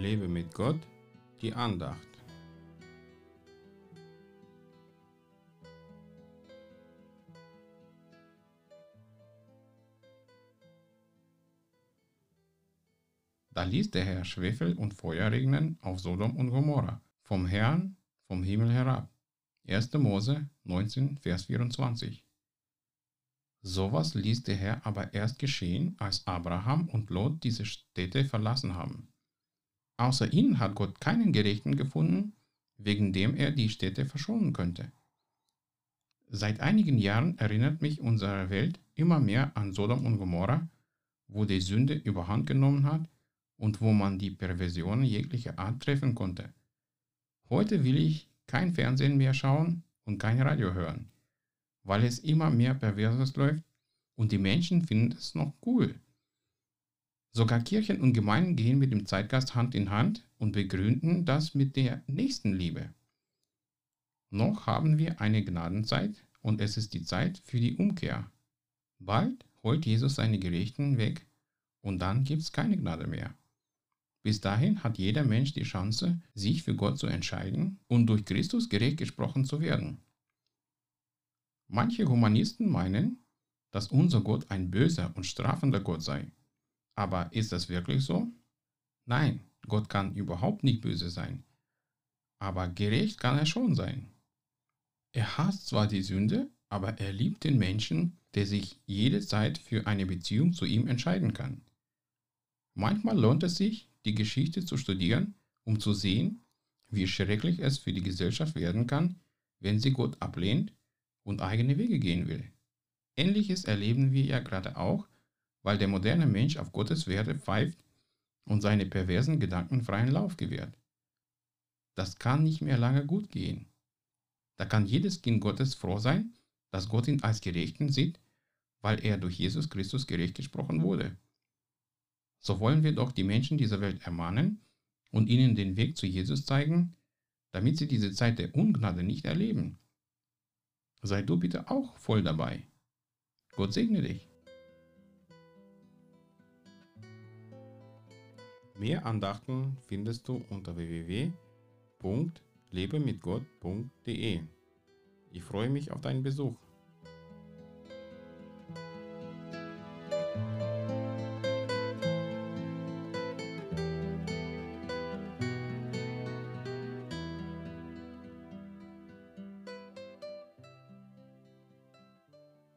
Lebe mit Gott, die Andacht. Da ließ der Herr Schwefel und Feuer regnen auf Sodom und Gomorra, vom Herrn vom Himmel herab. 1. Mose 19, Vers 24. Sowas ließ der Herr aber erst geschehen, als Abraham und Lot diese Städte verlassen haben. Außer ihnen hat Gott keinen Gerechten gefunden, wegen dem er die Städte verschonen könnte. Seit einigen Jahren erinnert mich unsere Welt immer mehr an Sodom und Gomorra, wo die Sünde überhand genommen hat und wo man die Perversionen jeglicher Art treffen konnte. Heute will ich kein Fernsehen mehr schauen und kein Radio hören weil es immer mehr Perverses läuft und die Menschen finden es noch cool. Sogar Kirchen und Gemeinden gehen mit dem Zeitgeist Hand in Hand und begründen das mit der Nächstenliebe. Noch haben wir eine Gnadenzeit und es ist die Zeit für die Umkehr. Bald holt Jesus seine Gerechten weg und dann gibt es keine Gnade mehr. Bis dahin hat jeder Mensch die Chance, sich für Gott zu entscheiden und durch Christus gerecht gesprochen zu werden. Manche Humanisten meinen, dass unser Gott ein böser und strafender Gott sei. Aber ist das wirklich so? Nein, Gott kann überhaupt nicht böse sein. Aber gerecht kann er schon sein. Er hasst zwar die Sünde, aber er liebt den Menschen, der sich jederzeit für eine Beziehung zu ihm entscheiden kann. Manchmal lohnt es sich, die Geschichte zu studieren, um zu sehen, wie schrecklich es für die Gesellschaft werden kann, wenn sie Gott ablehnt und eigene Wege gehen will. Ähnliches erleben wir ja gerade auch, weil der moderne Mensch auf Gottes Werte pfeift und seine perversen Gedanken freien Lauf gewährt. Das kann nicht mehr lange gut gehen. Da kann jedes Kind Gottes froh sein, dass Gott ihn als Gerechten sieht, weil er durch Jesus Christus gerecht gesprochen wurde. So wollen wir doch die Menschen dieser Welt ermahnen und ihnen den Weg zu Jesus zeigen, damit sie diese Zeit der Ungnade nicht erleben Sei du bitte auch voll dabei. Gott segne dich. Mehr Andachten findest du unter www.lebemitgott.de. Ich freue mich auf deinen Besuch.